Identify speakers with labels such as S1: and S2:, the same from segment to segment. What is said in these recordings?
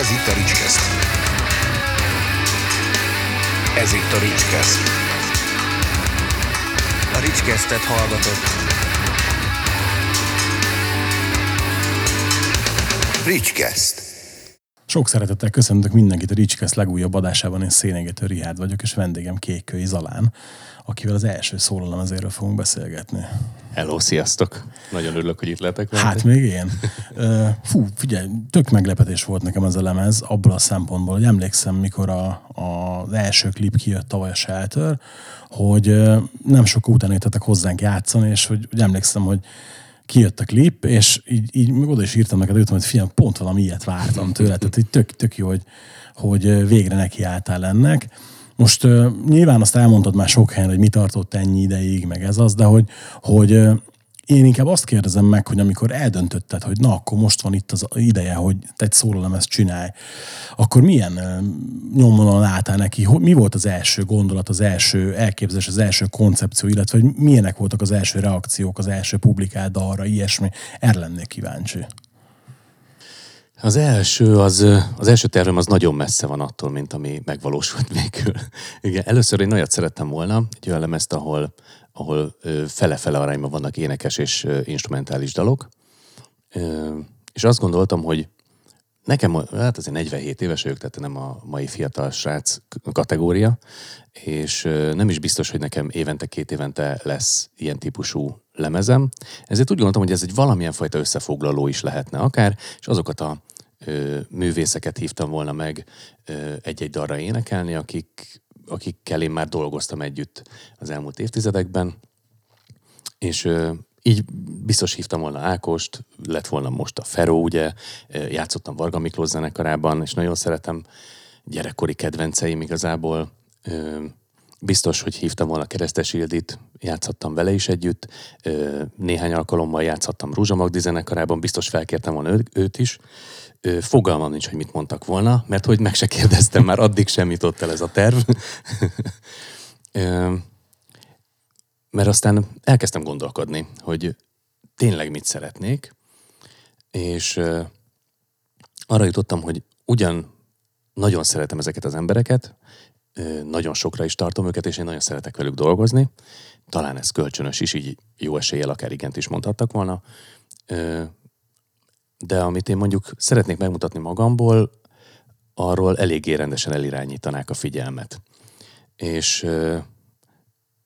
S1: Ez itt a Ricskeszt. Ez itt a Ricskeszt. A Ricskesztet hallgatott. Ricskeszt.
S2: Sok szeretettel köszöntök mindenkit a Ricskeszt legújabb adásában. Én Szénégető Rihárd vagyok, és vendégem Kékkői Zalán, akivel az első szólalom ezéről fogunk beszélgetni.
S3: Hello, sziasztok! Nagyon örülök, hogy itt lehetek.
S2: Hát még én. Fú, figyelj, tök meglepetés volt nekem ez a lemez, abból a szempontból, hogy emlékszem, mikor a, a, az első klip kijött tavaly a Shelter, hogy nem sok után jöttetek hozzánk játszani, és hogy, hogy emlékszem, hogy kijött a klip, és így, így oda is írtam neked, írtam, hogy fiam, pont valami ilyet vártam tőle, tehát így tök, tök jó, hogy, hogy végre nekiálltál ennek. Most uh, nyilván azt elmondtad már sok helyen, hogy mi tartott ennyi ideig, meg ez az, de hogy, hogy én inkább azt kérdezem meg, hogy amikor eldöntötted, hogy na, akkor most van itt az ideje, hogy te egy szólalemezt csinálj, akkor milyen nyomvonalon álltál neki? Mi volt az első gondolat, az első elképzelés, az első koncepció, illetve hogy milyenek voltak az első reakciók, az első publikált dalra, ilyesmi? Erre lennék kíváncsi.
S3: Az első, az, az első tervem az nagyon messze van attól, mint ami megvalósult végül. Igen, először én nagyot szerettem volna, egy olyan lemezt, ahol, ahol fele-fele arányban vannak énekes és instrumentális dalok. És azt gondoltam, hogy nekem, hát azért 47 éves vagyok, tehát nem a mai fiatal srác kategória, és nem is biztos, hogy nekem évente, két évente lesz ilyen típusú lemezem. Ezért úgy gondoltam, hogy ez egy valamilyen fajta összefoglaló is lehetne akár, és azokat a művészeket hívtam volna meg egy-egy darra énekelni, akik, akikkel én már dolgoztam együtt az elmúlt évtizedekben, és így biztos hívtam volna Ákost, lett volna most a Feró, ugye, játszottam Varga Miklós zenekarában, és nagyon szeretem gyerekkori kedvenceim igazából. Biztos, hogy hívtam volna Keresztes Ildit, játszottam vele is együtt, néhány alkalommal játszottam Rúzsa Magdi zenekarában, biztos felkértem volna őt is. Fogalmam nincs, hogy mit mondtak volna, mert hogy meg se kérdeztem, már addig sem jutott el ez a terv. mert aztán elkezdtem gondolkodni, hogy tényleg mit szeretnék, és arra jutottam, hogy ugyan nagyon szeretem ezeket az embereket, nagyon sokra is tartom őket, és én nagyon szeretek velük dolgozni. Talán ez kölcsönös is, így jó eséllyel akár igent is mondhattak volna. De amit én mondjuk szeretnék megmutatni magamból, arról eléggé rendesen elirányítanák a figyelmet. És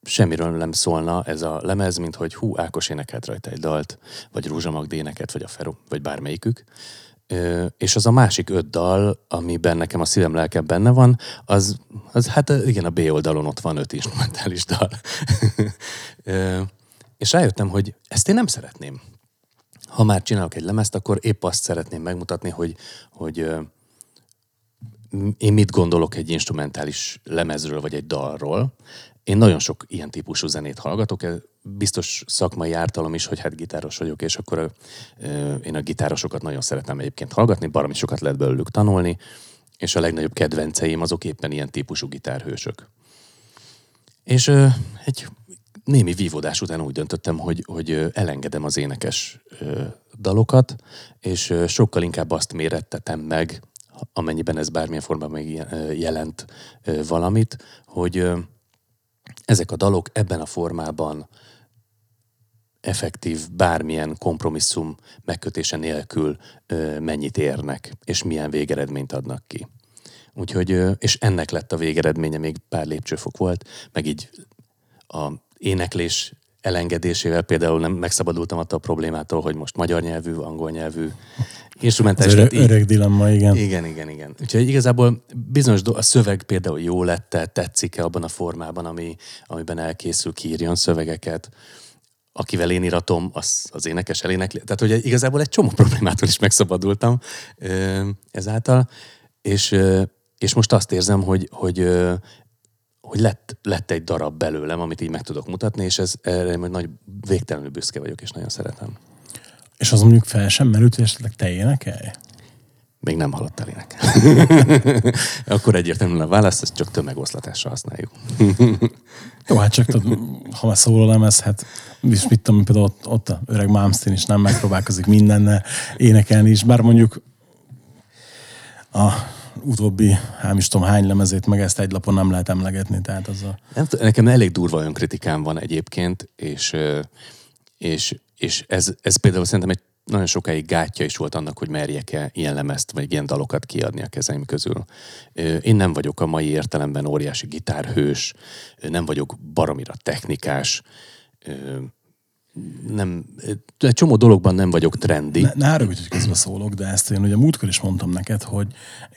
S3: semmiről nem szólna ez a lemez, mint hogy hú, Ákos énekelt rajta egy dalt, vagy Rúzsa Magd vagy a Feró, vagy bármelyikük. És az a másik öt dal, amiben nekem a szívem lelkem benne van, az, az hát igen, a B oldalon ott van öt instrumentális dal. És rájöttem, hogy ezt én nem szeretném. Ha már csinálok egy lemezt, akkor épp azt szeretném megmutatni, hogy, hogy én mit gondolok egy instrumentális lemezről, vagy egy dalról, én nagyon sok ilyen típusú zenét hallgatok, biztos szakmai ártalom is, hogy hát gitáros vagyok, és akkor én a gitárosokat nagyon szeretem egyébként hallgatni, baromi sokat lehet belőlük tanulni, és a legnagyobb kedvenceim azok éppen ilyen típusú gitárhősök. És egy némi vívódás után úgy döntöttem, hogy, hogy elengedem az énekes dalokat, és sokkal inkább azt mérettetem meg, amennyiben ez bármilyen formában jelent valamit, hogy ezek a dalok ebben a formában effektív bármilyen kompromisszum megkötése nélkül mennyit érnek, és milyen végeredményt adnak ki. Úgyhogy, és ennek lett a végeredménye, még pár lépcsőfok volt, meg így a éneklés elengedésével például nem megszabadultam attól a problémától, hogy most magyar nyelvű, angol nyelvű instrumentális.
S2: Ez öreg, öreg dilemma, igen.
S3: Igen, igen, igen. Úgyhogy igazából bizonyos do- a szöveg például jó lett tetszik-e abban a formában, ami, amiben elkészül, kiírjon szövegeket akivel én iratom, az, az énekes elénekli. Tehát, hogy igazából egy csomó problémától is megszabadultam ezáltal, és, és most azt érzem, hogy, hogy hogy lett, lett egy darab belőlem, amit így meg tudok mutatni, és ez, erre nagy végtelenül büszke vagyok, és nagyon szeretem.
S2: És az mondjuk fel sem merült, hogy esetleg te énekelj?
S3: Még nem hallottál énekel. Akkor egyértelműen a választ, ezt csak tömegoszlatásra használjuk.
S2: Jó, hát csak tudod, ha már szóló ez, hát és mit tudom, például ott, ott a öreg Malmsteen is nem megpróbálkozik mindenne énekelni is, bár mondjuk a utóbbi, hát is tudom hány lemezét, meg ezt egy lapon nem lehet emlegetni, tehát az a...
S3: Nem, nekem elég durva önkritikám van egyébként, és, és, és ez, ez például szerintem egy nagyon sokáig gátja is volt annak, hogy merjek-e ilyen lemezt, vagy ilyen dalokat kiadni a kezeim közül. Én nem vagyok a mai értelemben óriási gitárhős, nem vagyok baromira technikás, nem, egy csomó dologban nem vagyok trendi.
S2: Ne, ne haragudj, hogy közbe szólok, de ezt én ugye múltkor is mondtam neked, hogy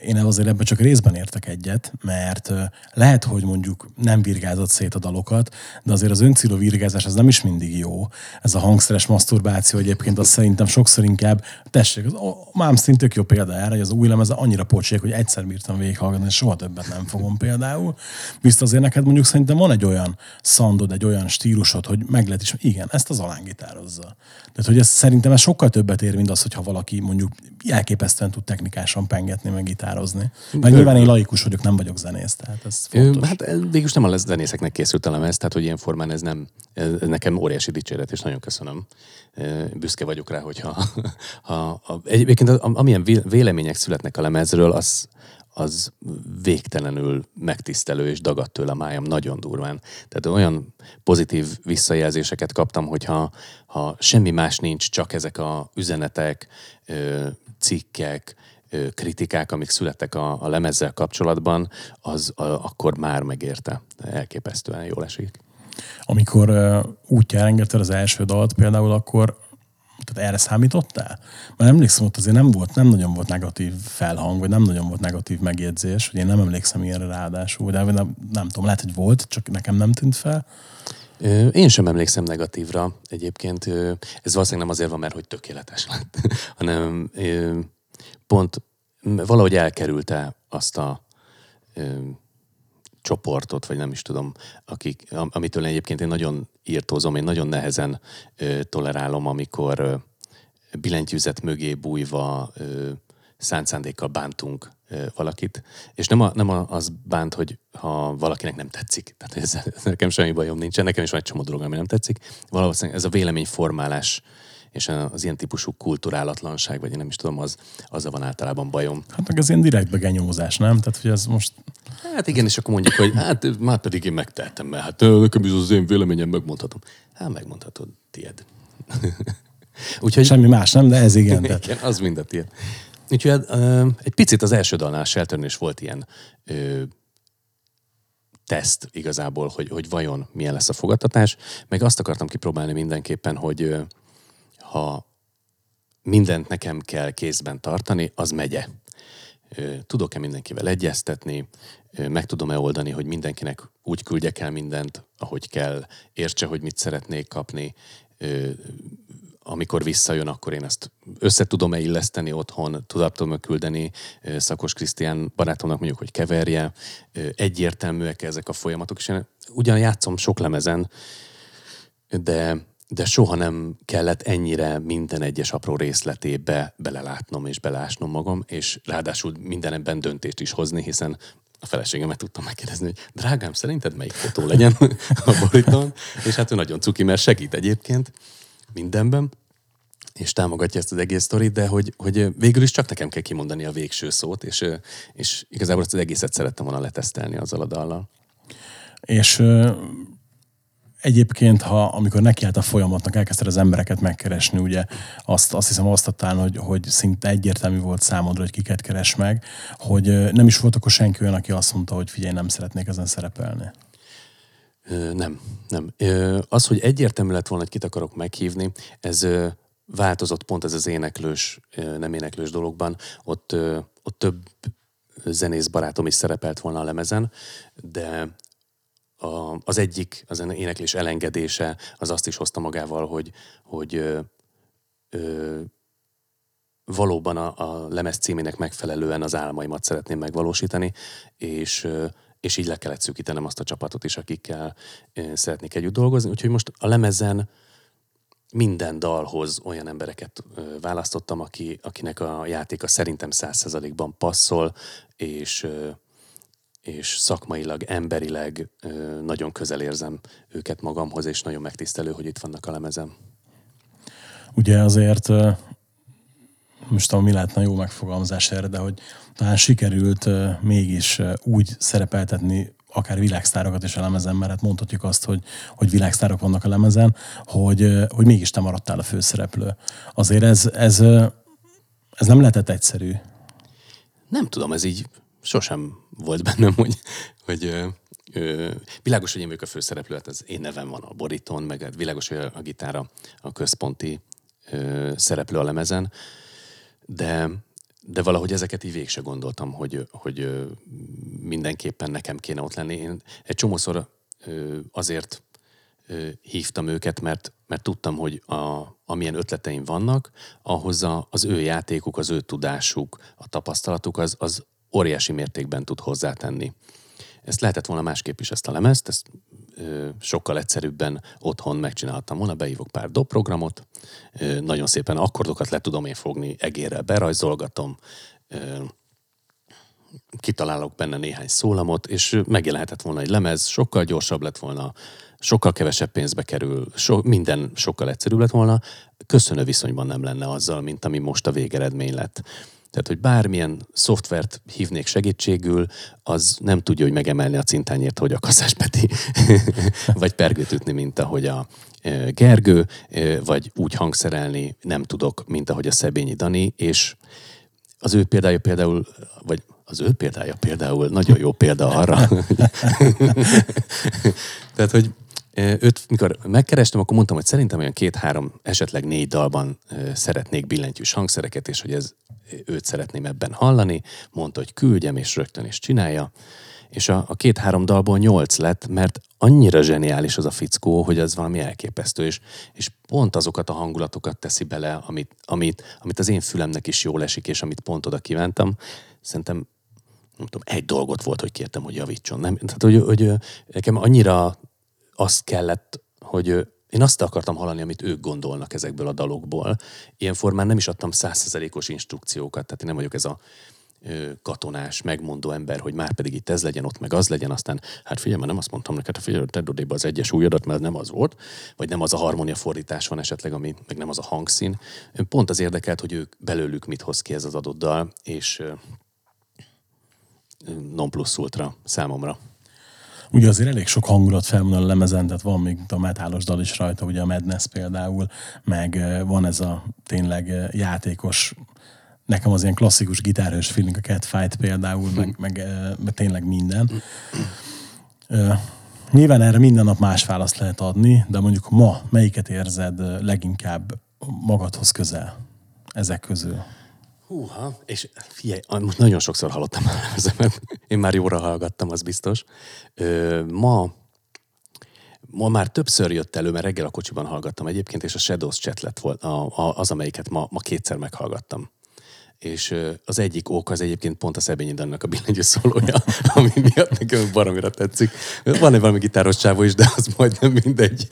S2: én azért ebben csak részben értek egyet, mert lehet, hogy mondjuk nem virgázott szét a dalokat, de azért az öncélú virgázás az nem is mindig jó. Ez a hangszeres maszturbáció egyébként az szerintem sokszor inkább, tessék, az, a Malmsteen tök jó példa erre, hogy az új lemez annyira pocsék, hogy egyszer bírtam végighallgatni, és soha többet nem fogom például. Viszont azért neked mondjuk szerintem van egy olyan szandod, egy olyan stílusod, hogy meg lehet is, igen, ezt az alángitározza. Tehát, hogy ez szerintem ez sokkal többet ér, mint az, hogyha valaki mondjuk elképesztően tud technikásan pengetni, meg gitározni. Meg nyilván én laikus vagyok, nem vagyok zenész, tehát ez
S3: Ö,
S2: fontos.
S3: Hát ez végülis nem a zenészeknek készült a lemez, tehát hogy ilyen formán ez nem, ez nekem óriási dicséret, és nagyon köszönöm. Ö, Büszke vagyok rá, hogyha ha, ha, egyébként amilyen vé- vélemények születnek a lemezről, az, az végtelenül megtisztelő és dagadt tőle a májam nagyon durván. Tehát olyan pozitív visszajelzéseket kaptam, hogyha ha semmi más nincs, csak ezek a üzenetek, cikkek, kritikák, amik születtek a, a lemezzel kapcsolatban, az a, akkor már megérte. Elképesztően jól esik.
S2: Amikor útjára engedted az első dalt például, akkor tehát erre számítottál? Mert emlékszem, ott azért nem volt, nem nagyon volt negatív felhang, vagy nem nagyon volt negatív megjegyzés, hogy én nem emlékszem ilyenre ráadásul, de nem, nem tudom, lehet, hogy volt, csak nekem nem tűnt fel.
S3: Én sem emlékszem negatívra egyébként. Ez valószínűleg nem azért van, mert hogy tökéletes lett, hanem pont valahogy elkerülte azt a csoportot, vagy nem is tudom, akik, am- amitől egyébként én nagyon írtózom, én nagyon nehezen ö, tolerálom, amikor ö, billentyűzet mögé bújva ö, szánt szándékkal bántunk ö, valakit. És nem, a, nem a, az bánt, hogy ha valakinek nem tetszik. Tehát ez, nekem semmi bajom nincsen, nekem is van egy csomó dolog, ami nem tetszik. Valószínűleg ez a véleményformálás és az ilyen típusú kulturálatlanság, vagy én nem is tudom, az, azzal van általában bajom.
S2: Hát meg ez ilyen direktbe genyózás, nem? Tehát, hogy ez most
S3: Hát igen, és akkor mondjuk, hogy hát már pedig én megtehetem, mert hát nekem is az én véleményem megmondhatom. Hát megmondhatod, tied. Úgyhogy
S2: semmi más, nem? De ez igen. Tehát,
S3: igen, az mind a tiéd. Úgyhogy ö, egy picit az első dalnál Shelternél is volt ilyen ö, teszt igazából, hogy, hogy vajon milyen lesz a fogadtatás, meg azt akartam kipróbálni mindenképpen, hogy ha mindent nekem kell kézben tartani, az megye. Tudok-e mindenkivel egyeztetni, meg tudom-e oldani, hogy mindenkinek úgy küldjek el mindent, ahogy kell, értse, hogy mit szeretnék kapni, amikor visszajön, akkor én ezt össze tudom-e illeszteni otthon, tudom-e küldeni ö, Szakos Krisztián barátomnak mondjuk, hogy keverje, egyértelműek ezek a folyamatok, és én ugyan játszom sok lemezen, de, de soha nem kellett ennyire minden egyes apró részletébe belelátnom és belásnom magam, és ráadásul minden ebben döntést is hozni, hiszen a feleségemet tudtam megkérdezni, hogy drágám, szerinted melyik fotó legyen a borítón? És hát ő nagyon cuki, mert segít egyébként mindenben, és támogatja ezt az egész sztorit, de hogy, hogy végül is csak nekem kell kimondani a végső szót, és, és igazából ezt az egészet szerettem volna letesztelni azzal a dallal.
S2: És egyébként, ha amikor nekiállt a folyamatnak, elkezdted az embereket megkeresni, ugye azt, azt hiszem azt adtál, hogy, hogy szinte egyértelmű volt számodra, hogy kiket keres meg, hogy nem is volt akkor senki olyan, aki azt mondta, hogy figyelj, nem szeretnék ezen szerepelni.
S3: Nem, nem. Az, hogy egyértelmű lett volna, hogy kit akarok meghívni, ez változott pont ez az éneklős, nem éneklős dologban. Ott, ott több zenész barátom is szerepelt volna a lemezen, de a, az egyik, az éneklés elengedése, az azt is hozta magával, hogy, hogy ö, ö, valóban a, a lemez címének megfelelően az álmaimat szeretném megvalósítani, és, és így le kellett szűkítenem azt a csapatot is, akikkel szeretnék együtt dolgozni. Úgyhogy most a lemezen minden dalhoz olyan embereket választottam, aki, akinek a játéka szerintem százszerzalékban passzol, és, és szakmailag, emberileg nagyon közel érzem őket magamhoz, és nagyon megtisztelő, hogy itt vannak a lemezem.
S2: Ugye azért most tudom, mi lehetne jó megfogalmazás erre, de hogy talán sikerült mégis úgy szerepeltetni akár világsztárokat is a lemezen, mert hát mondhatjuk azt, hogy, hogy világsztárok vannak a lemezen, hogy, hogy mégis te maradtál a főszereplő. Azért ez, ez, ez nem lehetett egyszerű.
S3: Nem tudom, ez így sosem volt bennem, hogy, hogy ö, világos, hogy én vagyok a főszereplő, hát az én nevem van a borítón, meg hát világos, hogy a gitára a központi ö, szereplő a lemezen, de, de valahogy ezeket így végig gondoltam, hogy, hogy mindenképpen nekem kéne ott lenni. Én egy csomószor azért hívtam őket, mert, mert tudtam, hogy a, amilyen ötleteim vannak, ahhoz a, az ő játékuk, az ő tudásuk, a tapasztalatuk az, az óriási mértékben tud hozzátenni. Ezt lehetett volna másképp is ezt a lemezt, ezt ö, sokkal egyszerűbben otthon megcsináltam volna, beívok pár dobprogramot, ö, nagyon szépen akkordokat le tudom én fogni, egérrel berajzolgatom, ö, kitalálok benne néhány szólamot, és megjelenhetett volna egy lemez, sokkal gyorsabb lett volna, sokkal kevesebb pénzbe kerül, so, minden sokkal egyszerűbb lett volna, köszönő viszonyban nem lenne azzal, mint ami most a végeredmény lett. Tehát, hogy bármilyen szoftvert hívnék segítségül, az nem tudja, hogy megemelni a cintányért, hogy a Kaszás Peti, vagy pergőt ütni, mint ahogy a ö, Gergő, ö, vagy úgy hangszerelni nem tudok, mint ahogy a Szebényi Dani, és az ő példája például, vagy az ő példája például nagyon jó példa arra. Tehát, hogy ö, őt, mikor megkerestem, akkor mondtam, hogy szerintem olyan két-három, esetleg négy dalban szeretnék billentyűs hangszereket, és hogy ez őt szeretném ebben hallani. Mondta, hogy küldjem, és rögtön is csinálja. És a, a két-három dalból nyolc lett, mert annyira zseniális az a fickó, hogy az valami elképesztő, és, és pont azokat a hangulatokat teszi bele, amit, amit, amit az én fülemnek is jól esik, és amit pont oda kívántam. Szerintem nem tudom, egy dolgot volt, hogy kértem, hogy javítson. Nem? Tehát, hogy, hogy nekem annyira azt kellett, hogy én azt akartam hallani, amit ők gondolnak ezekből a dalokból. Ilyen formán nem is adtam százszerzelékos instrukciókat, tehát én nem vagyok ez a katonás, megmondó ember, hogy már pedig itt ez legyen, ott meg az legyen, aztán hát figyelj, már nem azt mondtam neked, figyelj, tedd odébb az egyes újadat, mert nem az volt, vagy nem az a harmónia fordítás van esetleg, ami, meg nem az a hangszín. Pont az érdekelt, hogy ők belőlük mit hoz ki ez az adott dal, és non plus ultra számomra.
S2: Ugye azért elég sok hangulat felvonul a lemezen, tehát van még a metálos dal is rajta, ugye a Madness például, meg van ez a tényleg játékos, nekem az ilyen klasszikus gitárhős feeling, a Catfight például, meg, meg, meg tényleg minden. Ö, Nyilván erre minden nap más választ lehet adni, de mondjuk ma melyiket érzed leginkább magadhoz közel ezek közül?
S3: Húha, és figyelj, most nagyon sokszor hallottam már a lemezemet. Én már jóra hallgattam, az biztos. Ö, ma, ma már többször jött elő, mert reggel a kocsiban hallgattam egyébként, és a Shadows Chat lett volt a, a, az, amelyiket ma, ma kétszer meghallgattam. És az egyik ok az egyébként pont a Szebényi Dannak a billentyű szólója, ami miatt nekem baromira tetszik. Van egy valami gitáros csávó is, de az majdnem mindegy.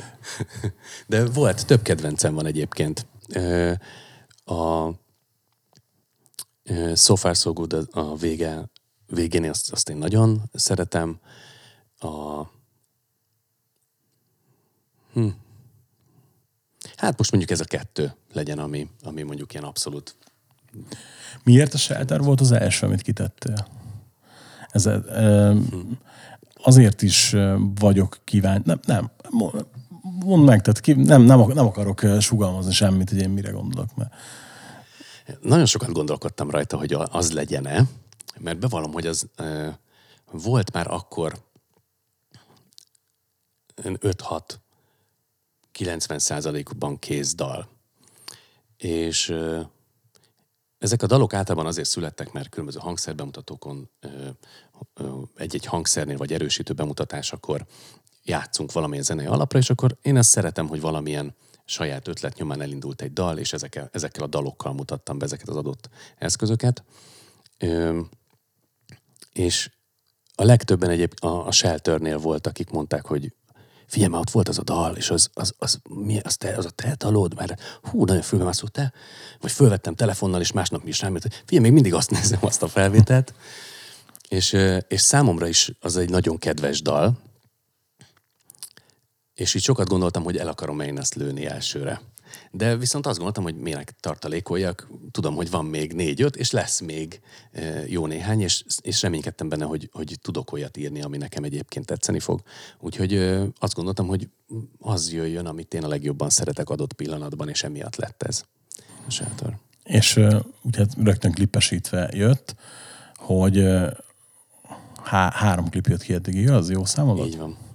S3: De volt, több kedvencem van egyébként. A So Far So Good a- vége, végén azt, azt én nagyon szeretem. A, hm. Hát most mondjuk ez a kettő legyen, ami, ami mondjuk ilyen abszolút.
S2: Miért a Shelter volt az első, amit kitettél? Ez, ö, azért is vagyok kíváncsi. Nem, nem. mo- Mondd meg, tehát ki, nem, nem, nem akarok sugalmazni semmit, hogy én mire gondolok, mert
S3: Nagyon sokat gondolkodtam rajta, hogy az legyen-e, mert bevallom, hogy az ö, volt már akkor 5-6 90 százalékban kész dal. És ö, ezek a dalok általában azért születtek, mert különböző hangszerbemutatókon egy-egy hangszernél vagy erősítő bemutatásakor játszunk valamilyen zenei alapra, és akkor én ezt szeretem, hogy valamilyen saját ötlet nyomán elindult egy dal, és ezekkel, ezekkel a dalokkal mutattam be ezeket az adott eszközöket. Ö, és a legtöbben egyéb a, a Shelternél volt, akik mondták, hogy figyelj már, ott volt az a dal, és az, az, az, mi, az, te, az a te dalod, mert hú, nagyon fülbemászó te, vagy fölvettem telefonnal, és másnap mi is rám hogy figyelj, még mindig azt nézem, azt a felvételt, és, és számomra is az egy nagyon kedves dal, és így sokat gondoltam, hogy el akarom én ezt lőni elsőre. De viszont azt gondoltam, hogy minek tartalékoljak, tudom, hogy van még négy-öt, és lesz még ö, jó néhány, és, és reménykedtem benne, hogy, hogy tudok olyat írni, ami nekem egyébként tetszeni fog. Úgyhogy azt gondoltam, hogy az jöjjön, amit én a legjobban szeretek adott pillanatban, és emiatt lett ez a sátor.
S2: És ugye rögtön klippesítve jött, hogy há- három klip jött ki eddig, igaz? Jó számodat?
S3: Így van.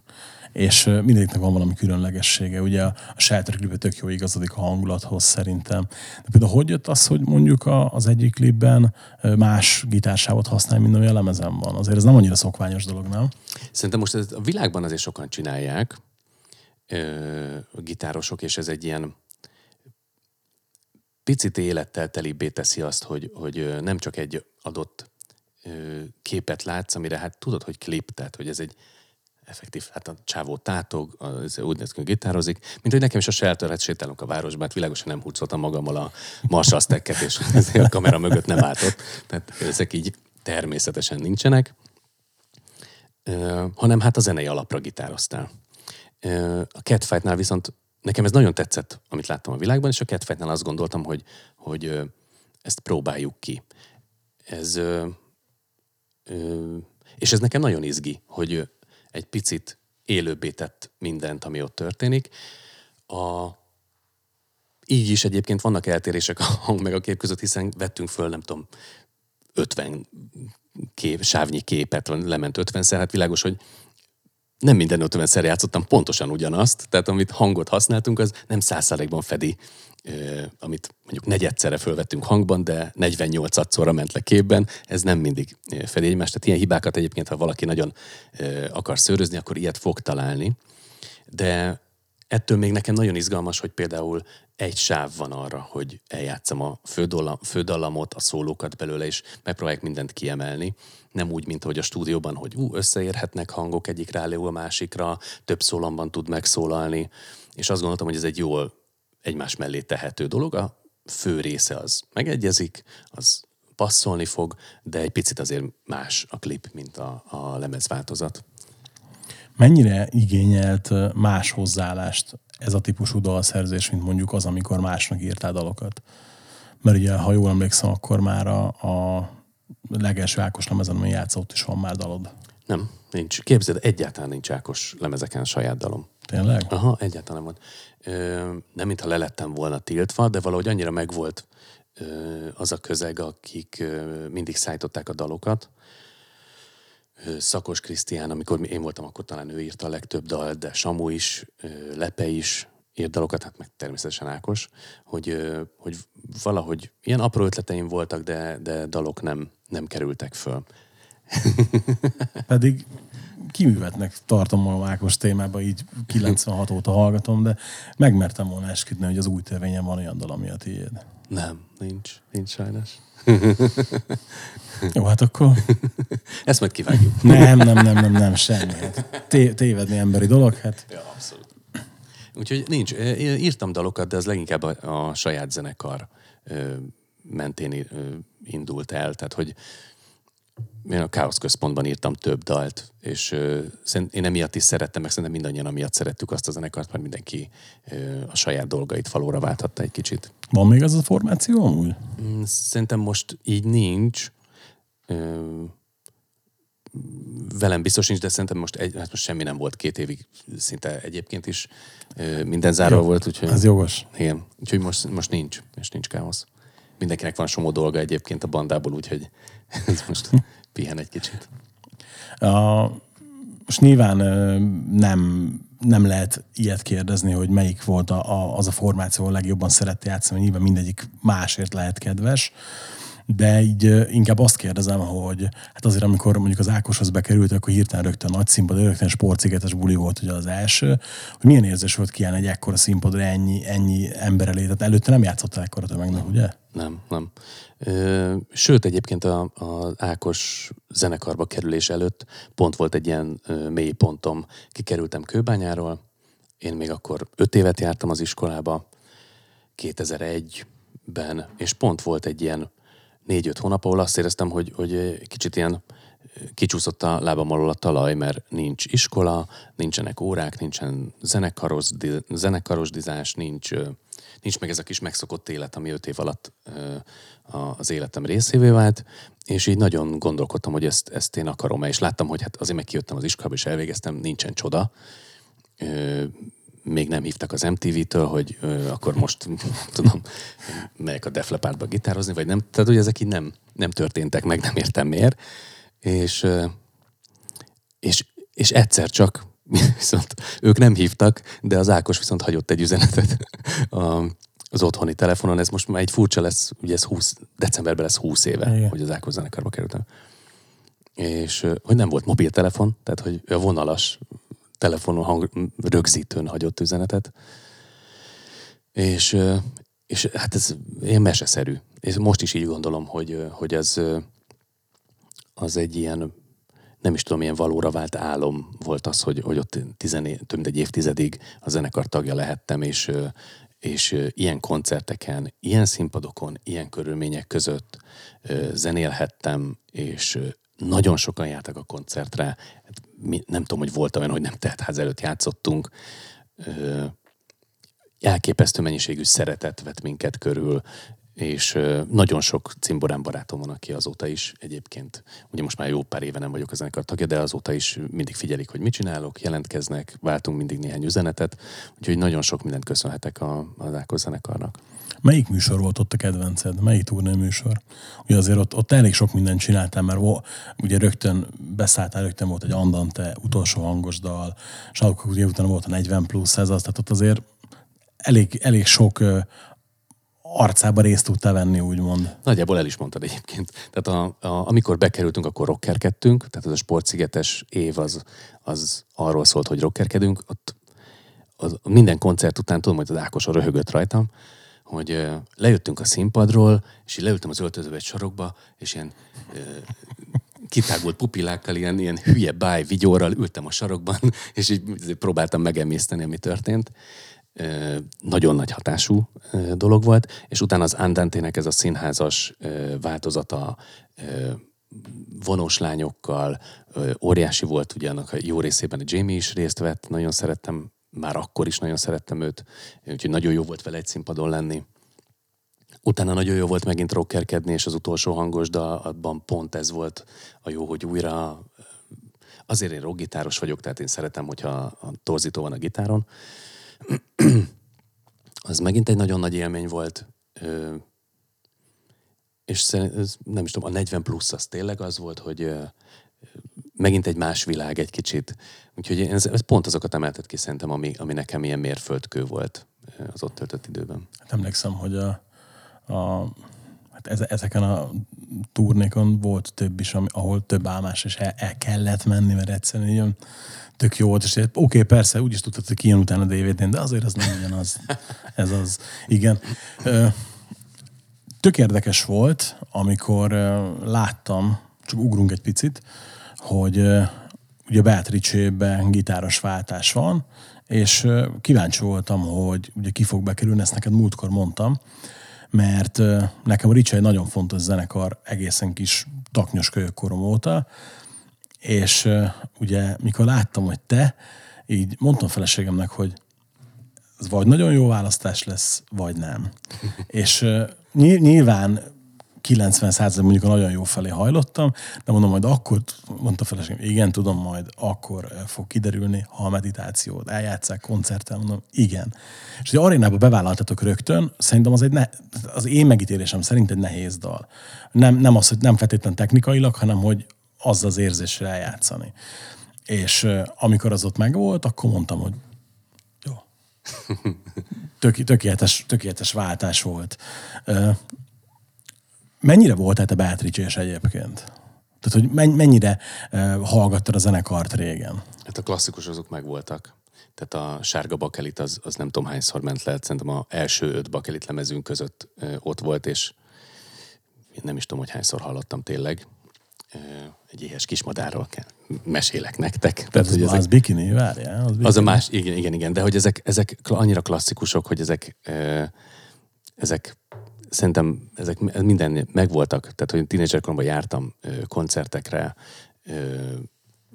S2: És mindegyiknek van valami különlegessége. Ugye a, Shelter klipje tök jó igazodik a hangulathoz szerintem. De például hogy jött az, hogy mondjuk az egyik klipben más gitársávot használ, mint ami a lemezen van? Azért ez nem annyira szokványos dolog, nem?
S3: Szerintem most ez a világban azért sokan csinálják, a gitárosok, és ez egy ilyen picit élettel telibbé teszi azt, hogy, hogy nem csak egy adott képet látsz, amire hát tudod, hogy klip, tehát hogy ez egy effektív, hát a csávó tátog, az úgy néz ki, hogy gitározik, mint hogy nekem is a shelter sétálunk a városban, hát világosan nem hurcoltam magammal a Marshall stacket, és a kamera mögött nem álltott. Tehát ezek így természetesen nincsenek, Ö, hanem hát a zenei alapra gitároztál. Ö, A Catfight-nál viszont nekem ez nagyon tetszett, amit láttam a világban, és a Catfight-nál azt gondoltam, hogy, hogy ö, ezt próbáljuk ki. Ez, ö, ö, és ez nekem nagyon izgi, hogy egy picit élőbbé tett mindent, ami ott történik. A, így is egyébként vannak eltérések a hang meg a kép között, hiszen vettünk föl, nem tudom, 50 kép, sávnyi képet, lement 50-szer, hát világos, hogy nem minden 50-szer játszottam pontosan ugyanazt, tehát amit hangot használtunk, az nem százszázalékban fedi, amit mondjuk negyedszerre fölvettünk hangban, de 48-szorra ment le képben, ez nem mindig fedi egymást. Tehát ilyen hibákat egyébként, ha valaki nagyon akar szőrözni, akkor ilyet fog találni. De ettől még nekem nagyon izgalmas, hogy például egy sáv van arra, hogy eljátszam a fődallam, fődallamot, a szólókat belőle, és megpróbálják mindent kiemelni. Nem úgy, mint hogy a stúdióban, hogy ú, összeérhetnek hangok egyik rálő a másikra, több szólamban tud megszólalni, és azt gondoltam, hogy ez egy jól egymás mellé tehető dolog. A fő része az megegyezik, az passzolni fog, de egy picit azért más a klip, mint a, a lemezváltozat.
S2: Mennyire igényelt más hozzáállást ez a típusú dalszerzés, mint mondjuk az, amikor másnak írtál dalokat? Mert ugye, ha jól emlékszem, akkor már a, a legelső Ákos lemezen, ami játszott, is van már dalod.
S3: Nem, nincs. Képzeld, egyáltalán nincs Ákos lemezeken saját dalom.
S2: Tényleg?
S3: Aha, egyáltalán nem volt. Ö, nem mintha le lettem volna tiltva, de valahogy annyira megvolt ö, az a közeg, akik ö, mindig szállították a dalokat. Ö, Szakos Krisztián, amikor mi- én voltam, akkor talán ő írta a legtöbb dalt, de Samu is, ö, Lepe is írt dalokat, hát meg természetesen Ákos, hogy, ö, hogy valahogy ilyen apró ötleteim voltak, de, de dalok nem, nem kerültek föl.
S2: Pedig kiművetnek tartom magam Ákos témába, így 96 óta hallgatom, de megmertem volna esküdni, hogy az új törvényen van olyan dal, ami a tiéd.
S3: Nem, nincs, nincs sajnos.
S2: Jó, hát akkor
S3: Ezt majd kivágjuk.
S2: nem, nem, nem, nem, nem, semmi. Hát té- tévedni emberi dolog, hát
S3: Ja, abszolút. Úgyhogy nincs. Én Írtam dalokat, de az leginkább a, a saját zenekar mentén indult el. Tehát, hogy én a Káosz Központban írtam több dalt, és ö, én emiatt is szerettem, meg szerintem mindannyian amiatt szerettük azt a zenekart, mert mindenki ö, a saját dolgait valóra válthatta egy kicsit.
S2: van még ez a formáció amúgy?
S3: Mm, Szerintem most így nincs. Ö, velem biztos nincs, de szerintem most, egy, hát most semmi nem volt két évig, szinte egyébként is ö, minden zárva
S2: Jó,
S3: volt, úgyhogy,
S2: Ez jogos.
S3: igen, úgyhogy most, most nincs, és nincs káosz. Mindenkinek van somó dolga egyébként a bandából, úgyhogy ez most pihen egy kicsit.
S2: A, most nyilván nem, nem lehet ilyet kérdezni, hogy melyik volt a, a, az a formáció, ahol legjobban szerette játszani, nyilván mindegyik másért lehet kedves, de így inkább azt kérdezem, hogy hát azért amikor mondjuk az Ákoshoz bekerült, akkor hirtelen rögtön nagy színpad, rögtön sportszigetes buli volt ugye az első, hogy milyen érzés volt kiállni egy ekkora színpadra ennyi, ennyi ember elé, tehát előtte nem játszottál ekkora tömegnek, ugye?
S3: Nem, nem. Sőt, egyébként a- Ákos zenekarba kerülés előtt pont volt egy ilyen mély pontom. Kikerültem Kőbányáról, én még akkor öt évet jártam az iskolába, 2001-ben, és pont volt egy ilyen négy-öt hónap, ahol azt éreztem, hogy, hogy kicsit ilyen kicsúszott a lábam alól a talaj, mert nincs iskola, nincsenek órák, nincsen zenekarosdi, zenekarosdizás, nincs ö, nincs meg ez a kis megszokott élet, ami öt év alatt az életem részévé vált, és így nagyon gondolkodtam, hogy ezt, ezt én akarom-e, és láttam, hogy hát azért meg kijöttem az iskolába, és elvégeztem, nincsen csoda. Még nem hívtak az MTV-től, hogy akkor most, tudom, melyek a Def Leppardba gitározni, vagy nem. Tehát, hogy ezek így nem, nem történtek meg, nem értem miért. És, és, és egyszer csak viszont ők nem hívtak, de az Ákos viszont hagyott egy üzenetet a, az otthoni telefonon. Ez most már egy furcsa lesz, ugye ez 20, decemberben lesz 20 éve, Igen. hogy az Ákos zenekarba kerültem. És hogy nem volt mobiltelefon, tehát hogy a vonalas telefonon hang, rögzítőn hagyott üzenetet. És, és hát ez ilyen meseszerű. És most is így gondolom, hogy, hogy ez az egy ilyen nem is tudom, milyen valóra vált álom volt az, hogy, hogy ott tizené, több mint egy évtizedig a zenekar tagja lehettem, és, és ilyen koncerteken, ilyen színpadokon, ilyen körülmények között zenélhettem, és nagyon sokan jártak a koncertre. Hát nem tudom, hogy volt olyan, hogy nem tehetház előtt játszottunk. Elképesztő mennyiségű szeretet vett minket körül, és nagyon sok cimborán barátom van, aki azóta is egyébként, ugye most már jó pár éve nem vagyok a zenekar tagja, de azóta is mindig figyelik, hogy mit csinálok, jelentkeznek, váltunk mindig néhány üzenetet, úgyhogy nagyon sok mindent köszönhetek a, az Ákos zenekarnak.
S2: Melyik műsor volt ott a kedvenced? Melyik turné műsor? Ugye azért ott, ott elég sok mindent csináltam, mert ugye rögtön beszálltál, rögtön volt egy Andante, utolsó hangos dal, és akkor ugye utána volt a 40 plusz ez az, tehát ott azért elég, elég sok arcába részt tudta venni, úgymond.
S3: Nagyjából el is mondtad egyébként. Tehát a, a, amikor bekerültünk, akkor rockerkedtünk, tehát az a sportszigetes év az, az arról szólt, hogy rockerkedünk. Ott az, minden koncert után tudom, hogy az Ákos röhögött rajtam, hogy uh, lejöttünk a színpadról, és így leültem az öltözőbe egy sarokba, és ilyen uh, kitágult pupillákkal, ilyen, ilyen hülye báj vigyorral ültem a sarokban, és így próbáltam megemészteni, ami történt nagyon nagy hatású dolog volt, és utána az Andantének ez a színházas változata vonós lányokkal, óriási volt, ugye annak a jó részében a Jamie is részt vett, nagyon szerettem, már akkor is nagyon szerettem őt, úgyhogy nagyon jó volt vele egy színpadon lenni. Utána nagyon jó volt megint rockerkedni, és az utolsó hangos, abban pont ez volt a jó, hogy újra azért én rockgitáros vagyok, tehát én szeretem, hogyha a torzító van a gitáron, az megint egy nagyon nagy élmény volt. És nem is tudom, a 40 plusz az tényleg az volt, hogy megint egy más világ egy kicsit. Úgyhogy ez, ez pont azokat emeltet ki szerintem, ami, ami nekem ilyen mérföldkő volt az ott töltött időben.
S2: Hát emlékszem, hogy a, a hát ezeken a turnékon volt több is, ahol több álmás, és el, el kellett menni, mert egyszerűen így tök jó volt, és oké, okay, persze, úgyis tudtad, hogy kijön utána a DVD-n, de azért az nem ugyanaz. Ez az. Igen. Tök érdekes volt, amikor láttam, csak ugrunk egy picit, hogy ugye Beatrice-ben gitáros váltás van, és kíváncsi voltam, hogy ugye ki fog bekerülni, ezt neked múltkor mondtam, mert nekem a Ricse egy nagyon fontos zenekar egészen kis taknyos kölyök korom óta, és ugye, mikor láttam, hogy te, így mondtam feleségemnek, hogy ez vagy nagyon jó választás lesz, vagy nem. és nyilván 90% mondjuk a nagyon jó felé hajlottam, de mondom, majd akkor, mondta a feleségem, igen, tudom, majd akkor fog kiderülni, ha a meditációt eljátszák koncerten, mondom, igen. És hogy arénába bevállaltatok rögtön, szerintem az egy, ne, az én megítélésem szerint egy nehéz dal. Nem, nem az, hogy nem feltétlenül technikailag, hanem hogy az az érzésre eljátszani. És amikor az ott megvolt, akkor mondtam, hogy jó. Tök, tökéletes, tökéletes váltás volt. Mennyire volt a Beatrice egyébként? Tehát, hogy mennyire hallgattad a zenekart régen?
S3: Hát a klasszikus azok megvoltak. Tehát a sárga bakelit az, az nem tudom hányszor ment le, szerintem a első öt bakelit lemezünk között ott volt, és nem is tudom, hogy hányszor hallottam tényleg egy éhes kismadárról kell. mesélek nektek.
S2: Tehát, Tehát hogy ezek, az bikini, várjál.
S3: Az, bikini. az a más, igen, igen, igen, de hogy ezek, ezek annyira klasszikusok, hogy ezek, ezek szerintem ezek minden megvoltak. Tehát, hogy tínédzserkoromban jártam koncertekre,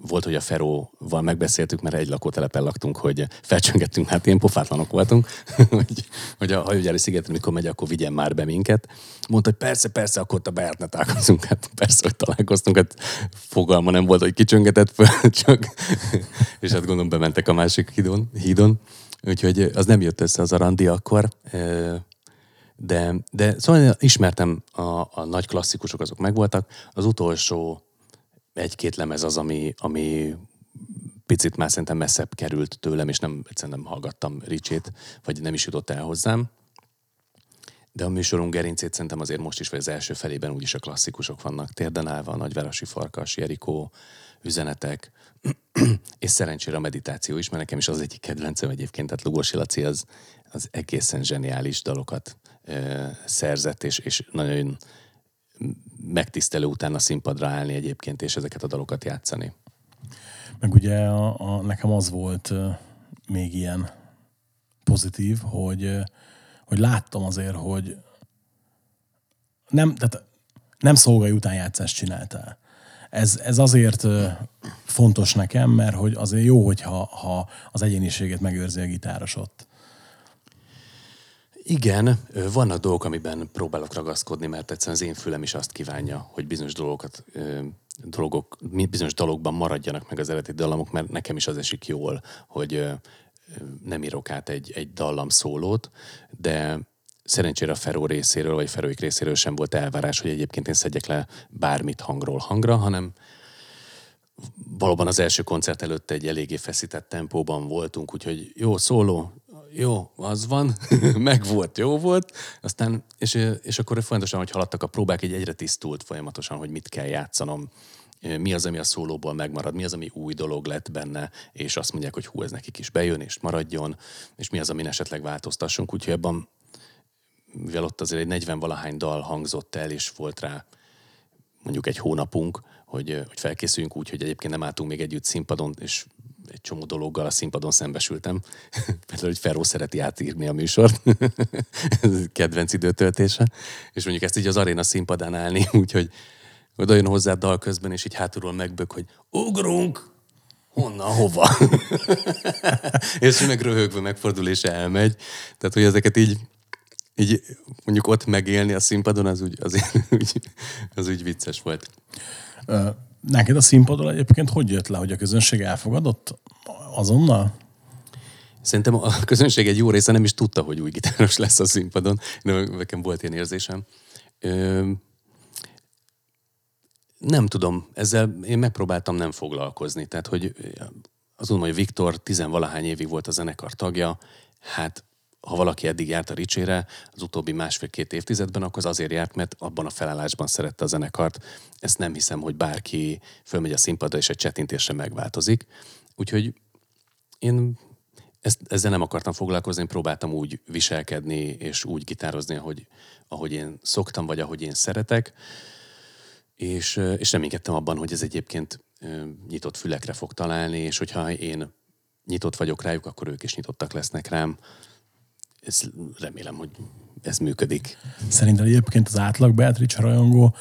S3: volt, hogy a Feróval megbeszéltük, mert egy lakótelepen laktunk, hogy felcsöngettünk, hát ilyen pofátlanok voltunk, hogy, hogy a hajógyári szigeten, mikor megy, akkor vigyen már be minket. Mondta, hogy persze, persze, akkor ott a Beátne találkozunk. Hát persze, hogy találkoztunk, hát fogalma nem volt, hogy kicsöngetett föl, csak, és hát gondolom bementek a másik hídon, hídon. Úgyhogy az nem jött össze az a randi akkor. De, de szóval ismertem a, a nagy klasszikusok, azok megvoltak. Az utolsó egy-két lemez az, ami, ami picit már szerintem messzebb került tőlem, és nem, egyszerűen nem hallgattam Ricsét, vagy nem is jutott el hozzám. De a műsorunk gerincét szerintem azért most is, vagy az első felében úgyis a klasszikusok vannak. Térden állva, Nagyvárosi Farkas, Jerikó, üzenetek, és szerencsére a meditáció is, mert nekem is az egyik kedvencem egyébként, tehát Lugosi Laci az, az egészen zseniális dalokat szerzett, és, és nagyon megtisztelő utána színpadra állni egyébként, és ezeket a dalokat játszani.
S2: Meg ugye a, a, nekem az volt még ilyen pozitív, hogy, hogy láttam azért, hogy nem, tehát nem szolgai utánjátszást csináltál. Ez, ez azért fontos nekem, mert hogy azért jó, hogyha ha az egyéniséget megőrzi a gitáros ott.
S3: Igen, vannak dolgok, amiben próbálok ragaszkodni, mert egyszerűen az én fülem is azt kívánja, hogy bizonyos dolgokat, dolgok, bizonyos dologban maradjanak meg az eredeti dallamok, mert nekem is az esik jól, hogy nem írok át egy, egy dallam szólót, de szerencsére a Feró részéről, vagy Feróik részéről sem volt elvárás, hogy egyébként én szedjek le bármit hangról hangra, hanem valóban az első koncert előtt egy eléggé feszített tempóban voltunk, úgyhogy jó szóló, jó, az van, meg volt, jó volt, aztán, és, és akkor folyamatosan, hogy haladtak a próbák, így egyre tisztult folyamatosan, hogy mit kell játszanom, mi az, ami a szólóból megmarad, mi az, ami új dolog lett benne, és azt mondják, hogy hú, ez nekik is bejön, és maradjon, és mi az, amin esetleg változtassunk. Úgyhogy ebben, mivel ott azért egy 40 valahány dal hangzott el, és volt rá mondjuk egy hónapunk, hogy, hogy felkészüljünk úgy, hogy egyébként nem álltunk még együtt színpadon, és egy csomó dologgal a színpadon szembesültem. Például, hogy Feró szereti átírni a műsort. Ez kedvenc időtöltése. És mondjuk ezt így az aréna színpadán állni, úgyhogy oda jön hozzá dal közben, és így hátulról megbök, hogy ugrunk! Honnan, hova? és meg röhögve megfordul és elmegy. Tehát, hogy ezeket így, így mondjuk ott megélni a színpadon, az úgy, az, úgy, az úgy vicces volt.
S2: Neked a színpadon egyébként hogy jött le, hogy a közönség elfogadott azonnal?
S3: Szerintem a közönség egy jó része nem is tudta, hogy új gitáros lesz a színpadon. Nekem volt ilyen érzésem. Ö, nem tudom, ezzel én megpróbáltam nem foglalkozni. Tehát, hogy azt hogy Viktor tizenvalahány évig volt a zenekar tagja, hát ha valaki eddig járt a Ricsére az utóbbi másfél-két évtizedben, akkor az azért járt, mert abban a felállásban szerette a zenekart. Ezt nem hiszem, hogy bárki fölmegy a színpadra és egy csetintésre megváltozik. Úgyhogy én ezt, ezzel nem akartam foglalkozni, én próbáltam úgy viselkedni és úgy gitározni, ahogy, ahogy én szoktam, vagy ahogy én szeretek, és, és reménykedtem abban, hogy ez egyébként nyitott fülekre fog találni, és hogyha én nyitott vagyok rájuk, akkor ők is nyitottak lesznek rám ez, remélem, hogy ez működik.
S2: Szerinted egyébként az átlag Beatrice rajongó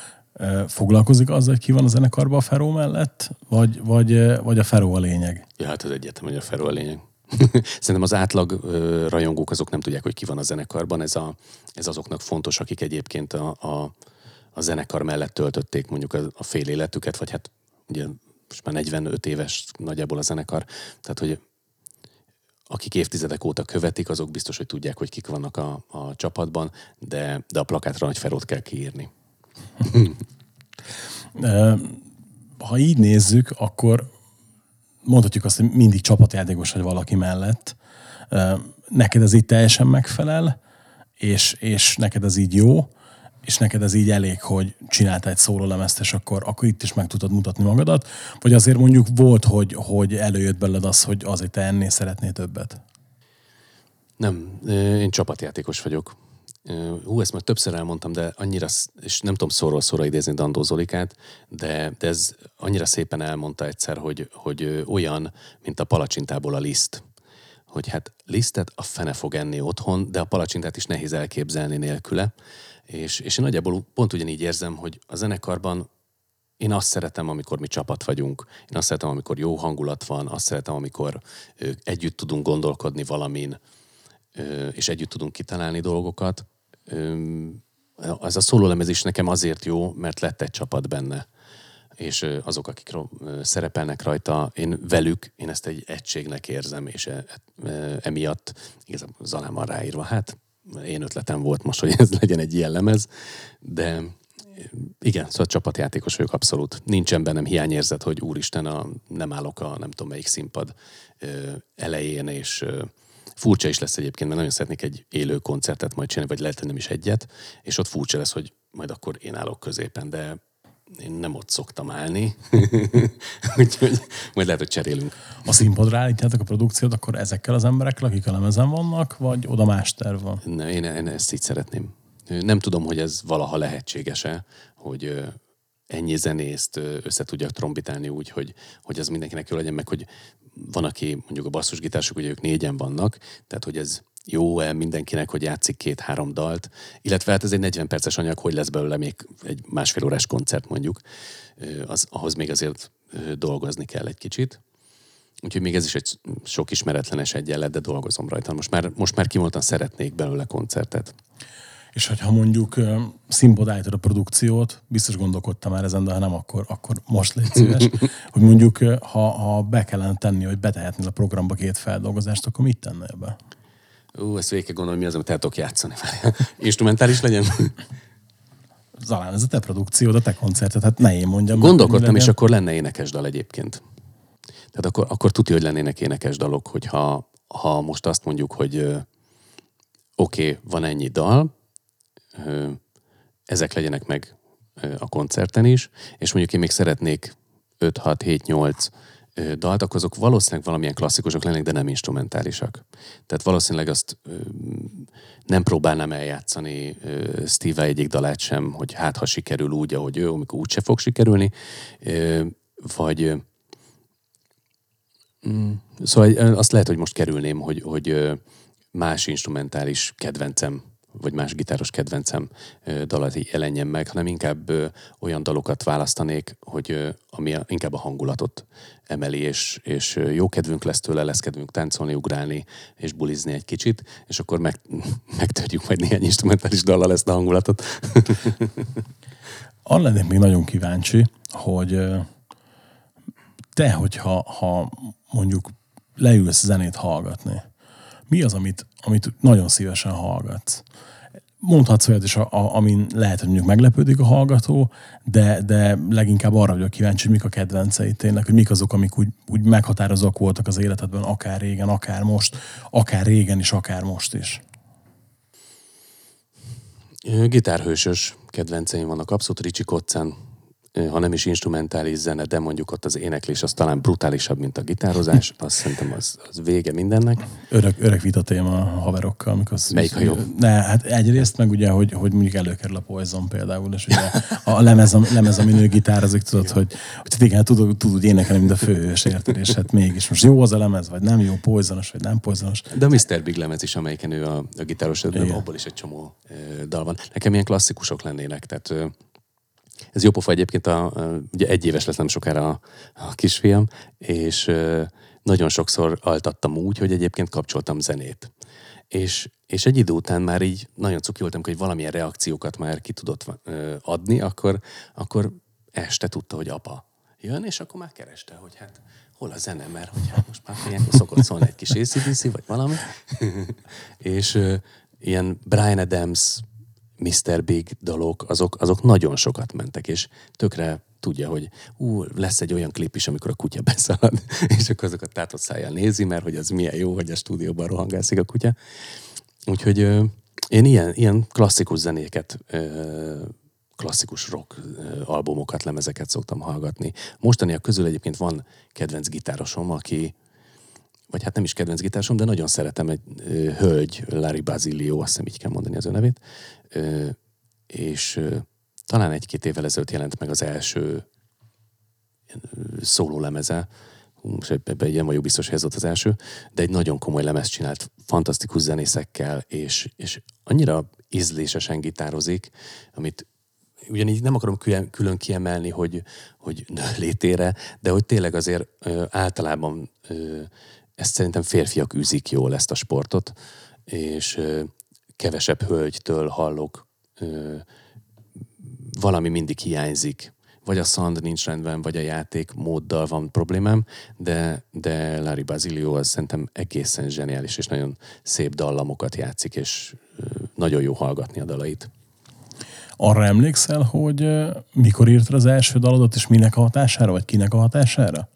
S2: foglalkozik azzal, hogy ki van a zenekarban a Feró mellett, vagy, vagy, vagy a Feró a lényeg?
S3: Ja, hát az egyetem, hogy a Feró a lényeg. Szerintem az átlag rajongók azok nem tudják, hogy ki van a zenekarban. Ez, a, ez azoknak fontos, akik egyébként a, a, a zenekar mellett töltötték mondjuk a, a fél életüket, vagy hát ugye most már 45 éves nagyjából a zenekar. Tehát, hogy akik évtizedek óta követik, azok biztos, hogy tudják, hogy kik vannak a, a csapatban, de, de a plakátra nagy ferót kell kiírni.
S2: ha így nézzük, akkor mondhatjuk azt, hogy mindig csapatjátékos vagy valaki mellett. Neked ez így teljesen megfelel, és, és neked ez így jó, és neked ez így elég, hogy csináltál egy szórólemezt, és akkor, akkor itt is meg tudod mutatni magadat, vagy azért mondjuk volt, hogy, hogy előjött belőled az, hogy azért te ennél szeretnél többet?
S3: Nem, én csapatjátékos vagyok. Hú, ezt már többször elmondtam, de annyira, és nem tudom szóról szóra idézni Dandó Zolikát, de, de ez annyira szépen elmondta egyszer, hogy, hogy olyan, mint a palacsintából a liszt. Hogy hát lisztet a fene fog enni otthon, de a palacsintát is nehéz elképzelni nélküle. És, és én nagyjából pont ugyanígy érzem, hogy a zenekarban én azt szeretem, amikor mi csapat vagyunk, én azt szeretem, amikor jó hangulat van, azt szeretem, amikor együtt tudunk gondolkodni valamin, és együtt tudunk kitalálni dolgokat. Az a szólólemez is nekem azért jó, mert lett egy csapat benne és azok, akik szerepelnek rajta, én velük, én ezt egy egységnek érzem, és e, e, emiatt igazából Zalán van ráírva. Hát én ötletem volt most, hogy ez legyen egy ilyen lemez, de igen, szóval csapatjátékos vagyok abszolút. Nincsen bennem hiányérzet, hogy úristen, a, nem állok a nem tudom melyik színpad ö, elején, és ö, furcsa is lesz egyébként, mert nagyon szeretnék egy élő koncertet majd csinálni, vagy lehet, nem is egyet, és ott furcsa lesz, hogy majd akkor én állok középen, de én nem ott szoktam állni, úgyhogy majd lehet, hogy cserélünk.
S2: A színpadra állítjátok a produkciót, akkor ezekkel az emberekkel, akik a lemezen vannak, vagy oda más terv van?
S3: Ne, én, én ezt így szeretném. Nem tudom, hogy ez valaha lehetséges-e, hogy ennyi zenészt össze tudjak trombitálni úgy, hogy, hogy az mindenkinek jó legyen, meg hogy van, aki mondjuk a basszusgitások, ugye ők négyen vannak, tehát hogy ez jó-e mindenkinek, hogy játszik két-három dalt, illetve hát ez egy 40 perces anyag, hogy lesz belőle még egy másfél órás koncert mondjuk, az, ahhoz még azért dolgozni kell egy kicsit. Úgyhogy még ez is egy sok ismeretlenes egyenlet, de dolgozom rajta. Most már, most már kimondtan szeretnék belőle koncertet.
S2: És hogyha mondjuk állítod a produkciót, biztos gondolkodtam már ezen, de ha nem, akkor, akkor most légy szíves, hogy mondjuk ha, ha be kellene tenni, hogy betehetnél a programba két feldolgozást, akkor mit tennél be?
S3: Ú, ezt végig kell gondolni, mi az, amit el tudok játszani. Instrumentális legyen?
S2: Zalán, ez a te produkciód, a te koncertet, hát ne én mondjam.
S3: Gondolkodtam, és akkor lenne énekes dal egyébként. Tehát akkor, akkor tudja, hogy lennének énekes dalok, hogyha ha most azt mondjuk, hogy oké, okay, van ennyi dal, ö, ezek legyenek meg ö, a koncerten is, és mondjuk én még szeretnék 5, 6, 7, 8 ö, dalt, akkor azok valószínűleg valamilyen klasszikusok lennének, de nem instrumentálisak. Tehát valószínűleg azt nem próbálnám eljátszani Steve egyik dalát sem, hogy hát ha sikerül úgy, ahogy ő, amikor úgyse fog sikerülni, vagy mm, szóval azt lehet, hogy most kerülném, hogy, hogy más instrumentális kedvencem vagy más gitáros kedvencem így jelenjen meg, hanem inkább olyan dalokat választanék, hogy ami inkább a hangulatot emeli, és, és jó kedvünk lesz tőle, lesz kedvünk táncolni, ugrálni, és bulizni egy kicsit, és akkor meg, megtörjük majd néhány instrumentális dallal ezt a hangulatot.
S2: Arra lennék még nagyon kíváncsi, hogy te, hogyha ha mondjuk leülsz zenét hallgatni, mi az, amit, amit nagyon szívesen hallgatsz? Mondhatsz olyat is, a, a, amin lehet, hogy mondjuk meglepődik a hallgató, de, de leginkább arra vagyok kíváncsi, hogy mik a kedvenceid tényleg, hogy mik azok, amik úgy, úgy meghatározók voltak az életedben, akár régen, akár most, akár régen is, akár most is.
S3: Gitárhősös kedvenceim vannak, abszolút Ricsi Koccán, ö, ha nem is instrumentális zene, de mondjuk ott az éneklés az talán brutálisabb, mint a gitározás, azt szerintem az, az vége mindennek.
S2: Örök, örök vita téma a haverokkal, amikor az,
S3: Melyik a jobb?
S2: Ne, hát egyrészt meg ugye, hogy, hogy mondjuk előkerül a Poison például, és ugye a lemez, a, lemez ami nő gitározik, tudod, hogy, hogy igen, tudod, tudod énekelni, mint a főhős, érted, és hát mégis most jó az a lemez, vagy nem jó, poisonos, vagy nem poisonos.
S3: De a Mr. Big lemez is, amelyiken ő a, a gitáros, abból is egy csomó dal van. Nekem ilyen klasszikusok lennének, tehát ez jó pofa egyébként, a, ugye egy éves lesz nem sokára a, a kisfiam, és nagyon sokszor altattam úgy, hogy egyébként kapcsoltam zenét. És, és egy idő után már így nagyon cuki voltam, hogy valamilyen reakciókat már ki tudott adni, akkor, akkor este tudta, hogy apa jön, és akkor már kereste, hogy hát hol a zene, mert hogy hát most már ilyenkor szokott szólni egy kis ACDC, vagy valami. és ö, ilyen Brian Adams, Mr. Big dalok, azok, azok nagyon sokat mentek, és tökre tudja, hogy ú, lesz egy olyan klip is, amikor a kutya beszalad, és akkor azokat tátott szájjal nézi, mert hogy az milyen jó, hogy a stúdióban rohangászik a kutya. Úgyhogy ö, én ilyen, ilyen klasszikus zenéket, ö, klasszikus rock ö, albumokat, lemezeket szoktam hallgatni. Mostaniak közül egyébként van kedvenc gitárosom, aki vagy hát nem is kedvenc gitárosom, de nagyon szeretem egy ö, hölgy, Larry Basilio, azt hiszem így kell mondani az ő nevét, ö, és ö, talán egy-két évvel ezelőtt jelent meg az első szóló lemeze, most ebben ilyen vagyok biztos, hogy ez volt az első, de egy nagyon komoly lemez csinált, fantasztikus zenészekkel, és, és annyira ízlésesen gitározik, amit ugyanígy nem akarom külön, kiemelni, hogy, hogy nő létére, de hogy tényleg azért általában ezt szerintem férfiak űzik jól ezt a sportot, és kevesebb hölgytől hallok, valami mindig hiányzik. Vagy a szand nincs rendben, vagy a játék móddal van problémám, de, de Larry Basilio az szerintem egészen zseniális, és nagyon szép dallamokat játszik, és nagyon jó hallgatni a dalait.
S2: Arra emlékszel, hogy mikor írtad az első dalodat, és minek a hatására, vagy kinek a hatására?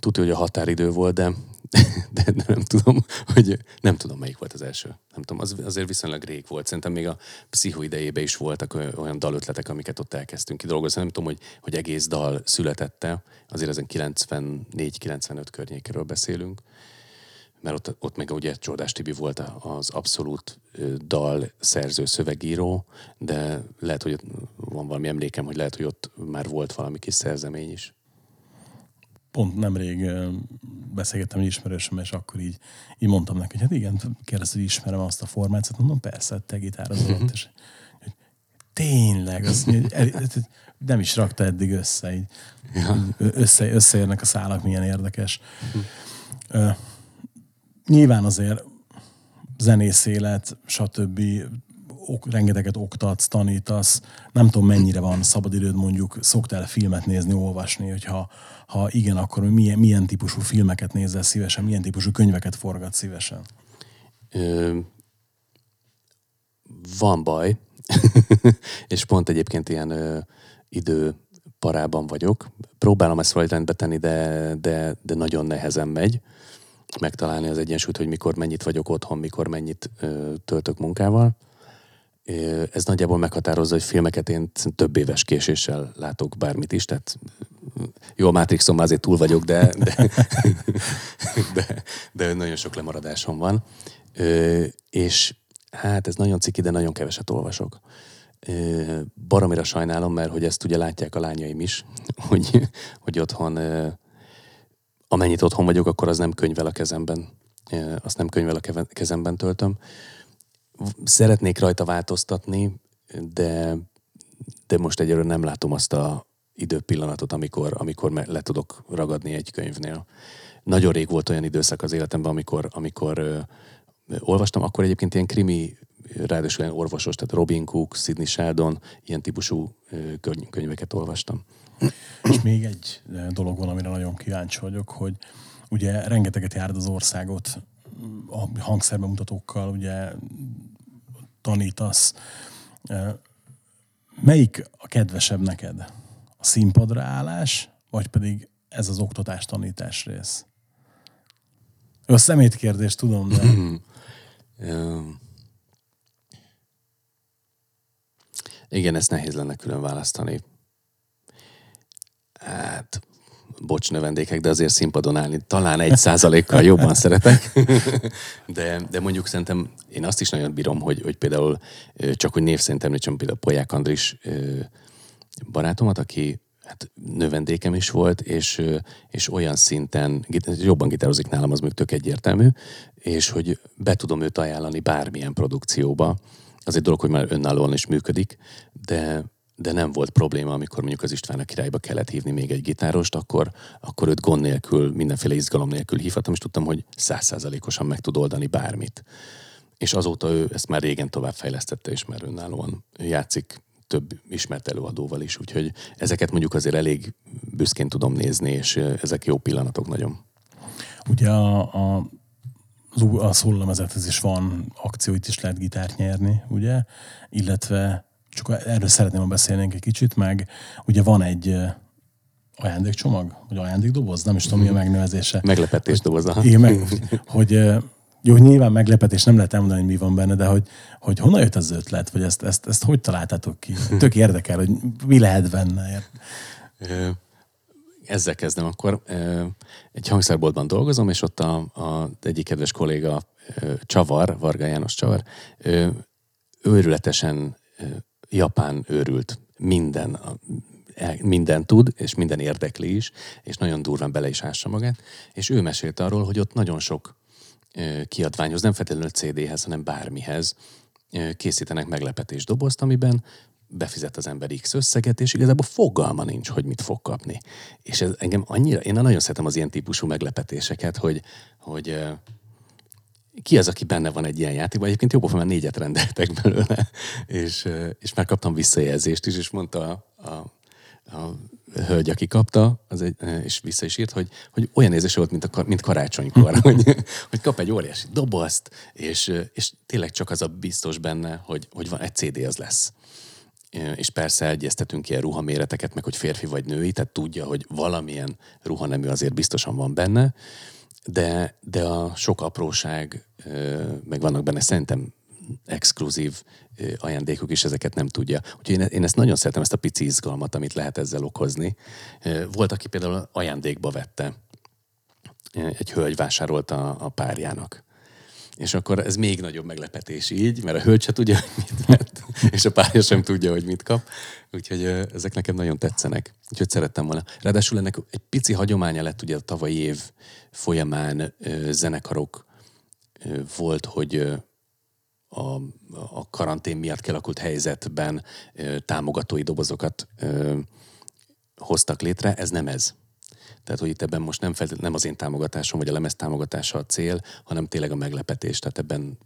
S3: Tudja, hogy a határidő volt, de, de, nem tudom, hogy nem tudom, melyik volt az első. Nem tudom, az, azért viszonylag rég volt. Szerintem még a pszicho idejében is voltak olyan dalötletek, amiket ott elkezdtünk kidolgozni. Nem tudom, hogy, hogy egész dal születette. Azért ezen 94-95 környékéről beszélünk. Mert ott, ott meg ugye Csodás Tibi volt az abszolút dal szerző szövegíró, de lehet, hogy van valami emlékem, hogy lehet, hogy ott már volt valami kis szerzemény is.
S2: Pont nemrég beszélgettem egy ismerősömmel, és akkor így, így mondtam neki, hogy hát igen, kérdezte, hogy ismerem azt a formációt, mondom, persze, te gitározol ott, és hogy tényleg, azt mondja, hogy el, nem is rakta eddig össze, így,
S3: Ja.
S2: Össze, összeérnek a szálak, milyen érdekes. Ö, nyilván azért zenész élet, stb. Ok, rengeteget oktatsz, tanítasz, nem tudom mennyire van szabadidőd mondjuk, szoktál filmet nézni, olvasni, hogyha ha igen, akkor milyen, milyen típusú filmeket nézel szívesen, milyen típusú könyveket forgat szívesen.
S3: Ö, van baj, és pont egyébként ilyen ö, idő parában vagyok. Próbálom ezt valahogy rendbe tenni, de, de, de nagyon nehezen megy megtalálni az egyensúlyt, hogy mikor mennyit vagyok otthon, mikor mennyit ö, töltök munkával. Ez nagyjából meghatározza, hogy filmeket én több éves késéssel látok bármit is, tehát jó, a Matrixon már azért túl vagyok, de, de, de, de nagyon sok lemaradásom van. Ö, és hát ez nagyon ciki, de nagyon keveset olvasok. Ö, baromira sajnálom, mert hogy ezt ugye látják a lányaim is, hogy, hogy otthon, ö, amennyit otthon vagyok, akkor az nem könyvel a kezemben, ö, azt nem könyvel a kezemben töltöm. Szeretnék rajta változtatni, de, de most egyelőre nem látom azt a időpillanatot, amikor, amikor le tudok ragadni egy könyvnél. Nagyon rég volt olyan időszak az életemben, amikor, amikor ö, olvastam, akkor egyébként ilyen krimi, ráadásul ilyen orvosos, tehát Robin Cook, Sidney Sheldon, ilyen típusú ö, könyv- könyveket olvastam.
S2: És még egy dolog van, amire nagyon kíváncsi vagyok, hogy ugye rengeteget járd az országot a hangszerbemutatókkal, ugye tanítasz. Melyik a kedvesebb neked? A színpadra állás, vagy pedig ez az oktatás-tanítás rész? A szemét kérdés, tudom, de
S3: Igen, ezt nehéz lenne külön választani. Hát, bocs növendékek, de azért színpadon állni talán egy százalékkal jobban szeretek. De, de mondjuk szerintem én azt is nagyon bírom, hogy, hogy például csak hogy név szerint említsem például Polyák Andris barátomat, aki hát növendékem is volt, és, és olyan szinten, git- jobban gitározik nálam, az még tök egyértelmű, és hogy be tudom őt ajánlani bármilyen produkcióba. Az egy dolog, hogy már önállóan is működik, de, de nem volt probléma, amikor mondjuk az István a királyba kellett hívni még egy gitárost, akkor, akkor őt gond nélkül, mindenféle izgalom nélkül hívhattam, és tudtam, hogy százszázalékosan meg tud oldani bármit. És azóta ő ezt már régen továbbfejlesztette, és már önállóan játszik több ismert előadóval is, úgyhogy ezeket mondjuk azért elég büszkén tudom nézni, és ezek jó pillanatok nagyon.
S2: ugye a, a, a szólalmezethez is van akció, itt is lehet gitárt nyerni, ugye? Illetve csak erről szeretném, ha beszélnénk egy kicsit, meg ugye van egy ajándékcsomag, vagy ajándékdoboz, nem is tudom, mi a megnevezése.
S3: Meglepetés doboza.
S2: Igen, meg, hogy jó, nyilván meglepetés, nem lehet elmondani, hogy mi van benne, de hogy, hogy honnan jött az ötlet, vagy ezt, ezt, ezt hogy találtátok ki? Tök érdekel, hogy mi lehet benne.
S3: Ezzel kezdem akkor. Egy hangszerboltban dolgozom, és ott a, a egyik kedves kolléga Csavar, Varga János Csavar, őrületesen japán őrült. Minden, el- minden tud, és minden érdekli is, és nagyon durván bele is ássa magát. És ő mesélt arról, hogy ott nagyon sok kiadványhoz, nem feltétlenül CD-hez, hanem bármihez készítenek meglepetés dobozt, amiben befizet az ember X összeget, és igazából fogalma nincs, hogy mit fog kapni. És ez engem annyira, én nagyon szeretem az ilyen típusú meglepetéseket, hogy, hogy ki az, aki benne van egy ilyen játékban. Egyébként jobb, már négyet rendeltek belőle, és, és már kaptam visszajelzést is, és mondta a, a a hölgy, aki kapta, az egy, és vissza is írt, hogy, hogy olyan érzés volt, mint, a, mint karácsonykor, hogy, hogy kap egy óriási dobozt, és, és tényleg csak az a biztos benne, hogy, hogy van egy CD, az lesz. És persze egyeztetünk ilyen ruhaméreteket, meg hogy férfi vagy női, tehát tudja, hogy valamilyen ruhanemű azért biztosan van benne, de, de a sok apróság, meg vannak benne szerintem exkluzív ajándékok is ezeket nem tudja. Úgyhogy én, én ezt nagyon szeretem, ezt a pici izgalmat, amit lehet ezzel okozni. Volt, aki például ajándékba vette. Egy hölgy vásárolta a párjának. És akkor ez még nagyobb meglepetés így, mert a hölgy se tudja, hogy mit vett, és a párja sem tudja, hogy mit kap. Úgyhogy ezek nekem nagyon tetszenek. Úgyhogy szerettem volna. Ráadásul ennek egy pici hagyománya lett ugye a tavalyi év folyamán zenekarok volt, hogy a, a karantén miatt kialakult helyzetben támogatói dobozokat hoztak létre, ez nem ez. Tehát, hogy itt ebben most nem, felt, nem az én támogatásom, vagy a lemez támogatása a cél, hanem tényleg a meglepetés. Tehát ebben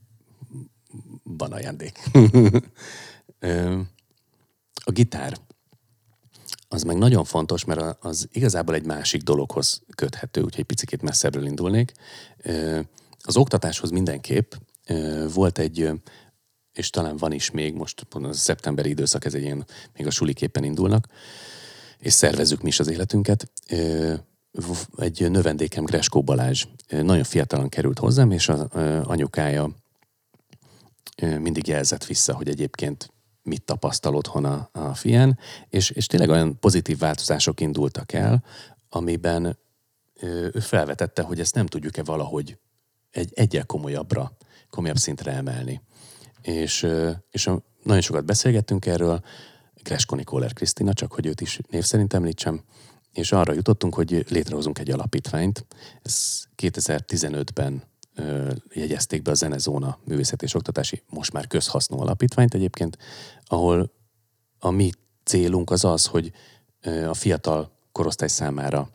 S3: van ajándék. a gitár. Az meg nagyon fontos, mert az igazából egy másik dologhoz köthető, úgyhogy picit messzebbről indulnék. Az oktatáshoz mindenképp, volt egy, és talán van is még, most pont a szeptemberi időszak, ez egy ilyen, még a suliképpen indulnak, és szervezzük mi is az életünket. Egy növendékem, Greskó Balázs, nagyon fiatalan került hozzám, és az anyukája mindig jelzett vissza, hogy egyébként mit tapasztal otthon a, a fián, és, és tényleg olyan pozitív változások indultak el, amiben ő felvetette, hogy ezt nem tudjuk-e valahogy egy egyel komolyabbra komolyabb szintre emelni. És, és nagyon sokat beszélgettünk erről, Gresko Nikoler Krisztina, csak hogy őt is név szerint említsem, és arra jutottunk, hogy létrehozunk egy alapítványt. Ez 2015-ben ö, jegyezték be a Zenezóna Művészeti és Oktatási, most már közhasznú alapítványt egyébként, ahol a mi célunk az az, hogy a fiatal korosztály számára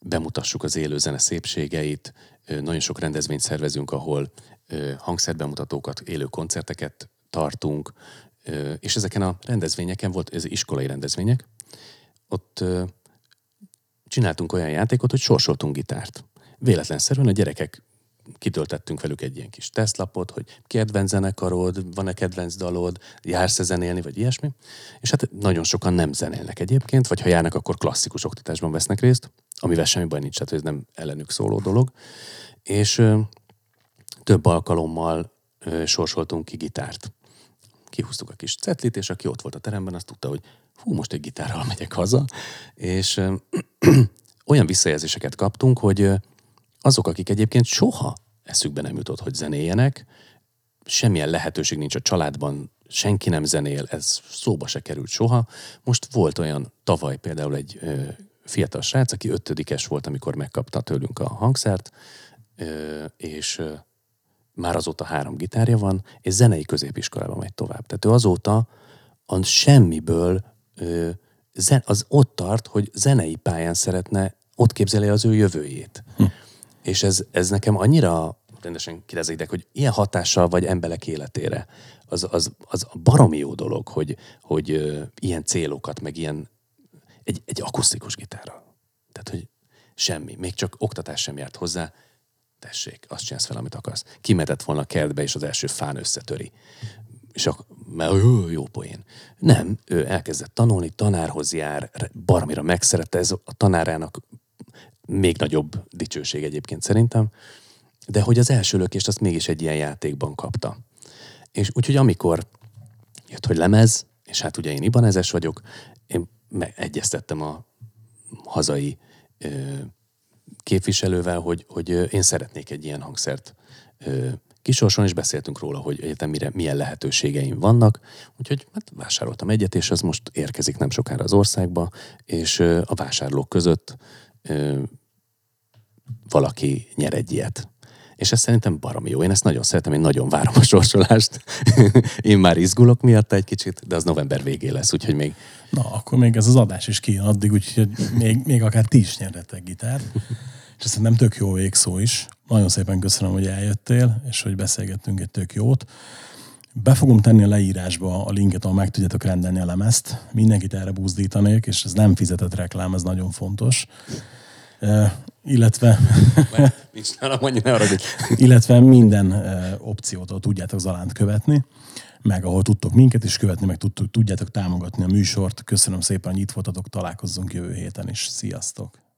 S3: bemutassuk az élő zene szépségeit, nagyon sok rendezvényt szervezünk, ahol hangszerbemutatókat, élő koncerteket tartunk, és ezeken a rendezvényeken volt, ez iskolai rendezvények, ott csináltunk olyan játékot, hogy sorsoltunk gitárt. Véletlenszerűen a gyerekek kitöltettünk velük egy ilyen kis tesztlapot, hogy kedvenc zenekarod, van-e kedvenc dalod, jársz-e zenélni, vagy ilyesmi. És hát nagyon sokan nem zenélnek egyébként, vagy ha járnak, akkor klasszikus oktatásban vesznek részt, amivel semmi baj nincs, tehát ez nem ellenük szóló dolog. És ö, több alkalommal ö, sorsoltunk ki gitárt. Kihúztuk a kis cetlit, és aki ott volt a teremben, azt tudta, hogy hú, most egy gitárral megyek haza. És olyan visszajelzéseket kaptunk, hogy azok, akik egyébként soha eszükbe nem jutott, hogy zenéjenek, semmilyen lehetőség nincs a családban, senki nem zenél, ez szóba se került soha. Most volt olyan, tavaly például egy ö, fiatal srác, aki ötödikes volt, amikor megkapta tőlünk a hangszert, ö, és ö, már azóta három gitárja van, és zenei középiskolában megy tovább. Tehát ő azóta a semmiből az ott tart, hogy zenei pályán szeretne, ott képzeli az ő jövőjét. Hm. És ez, ez nekem annyira rendesen kérdezik, hogy ilyen hatással vagy emberek életére. Az, az, az baromi jó dolog, hogy, hogy ilyen célokat, meg ilyen egy, egy akusztikus gitárral. Tehát, hogy semmi, még csak oktatás sem járt hozzá, tessék, azt csinálsz fel, amit akarsz. Kimetett volna a kertbe, és az első fán összetöri. És akkor, mert jó, jó poén. Nem, ő elkezdett tanulni, tanárhoz jár, baromira megszerette, ez a tanárának még nagyobb dicsőség egyébként szerintem, de hogy az első lökést azt mégis egy ilyen játékban kapta. És úgyhogy amikor jött, hogy lemez, és hát ugye én ibanezes vagyok, én egyeztettem a hazai ö, képviselővel, hogy, hogy én szeretnék egy ilyen hangszert ö, kisorson, és beszéltünk róla, hogy egyetem mire, milyen lehetőségeim vannak. Úgyhogy hát vásároltam egyet, és ez most érkezik nem sokára az országba, és a vásárlók között valaki nyer egy ilyet. És ez szerintem baromi jó. Én ezt nagyon szeretem, én nagyon várom a sorsolást. én már izgulok miatt egy kicsit, de az november végé lesz, úgyhogy még...
S2: Na, akkor még ez az adás is kijön addig, úgyhogy még, még akár ti is nyerhetek gitárt. És ez nem tök jó végszó is. Nagyon szépen köszönöm, hogy eljöttél, és hogy beszélgettünk egy tök jót. Be fogom tenni a leírásba a linket, ahol meg tudjátok rendelni a lemezt. Mindenkit erre buzdítanék, és ez nem fizetett reklám, ez nagyon fontos. Uh, illetve,
S3: Nincs nálam annyi, ne
S2: illetve minden uh, opciót, ahol tudjátok Zalánt követni, meg ahol tudtok minket is követni, meg tudtok, tudjátok támogatni a műsort. Köszönöm szépen, hogy itt voltatok, találkozzunk jövő héten is. Sziasztok!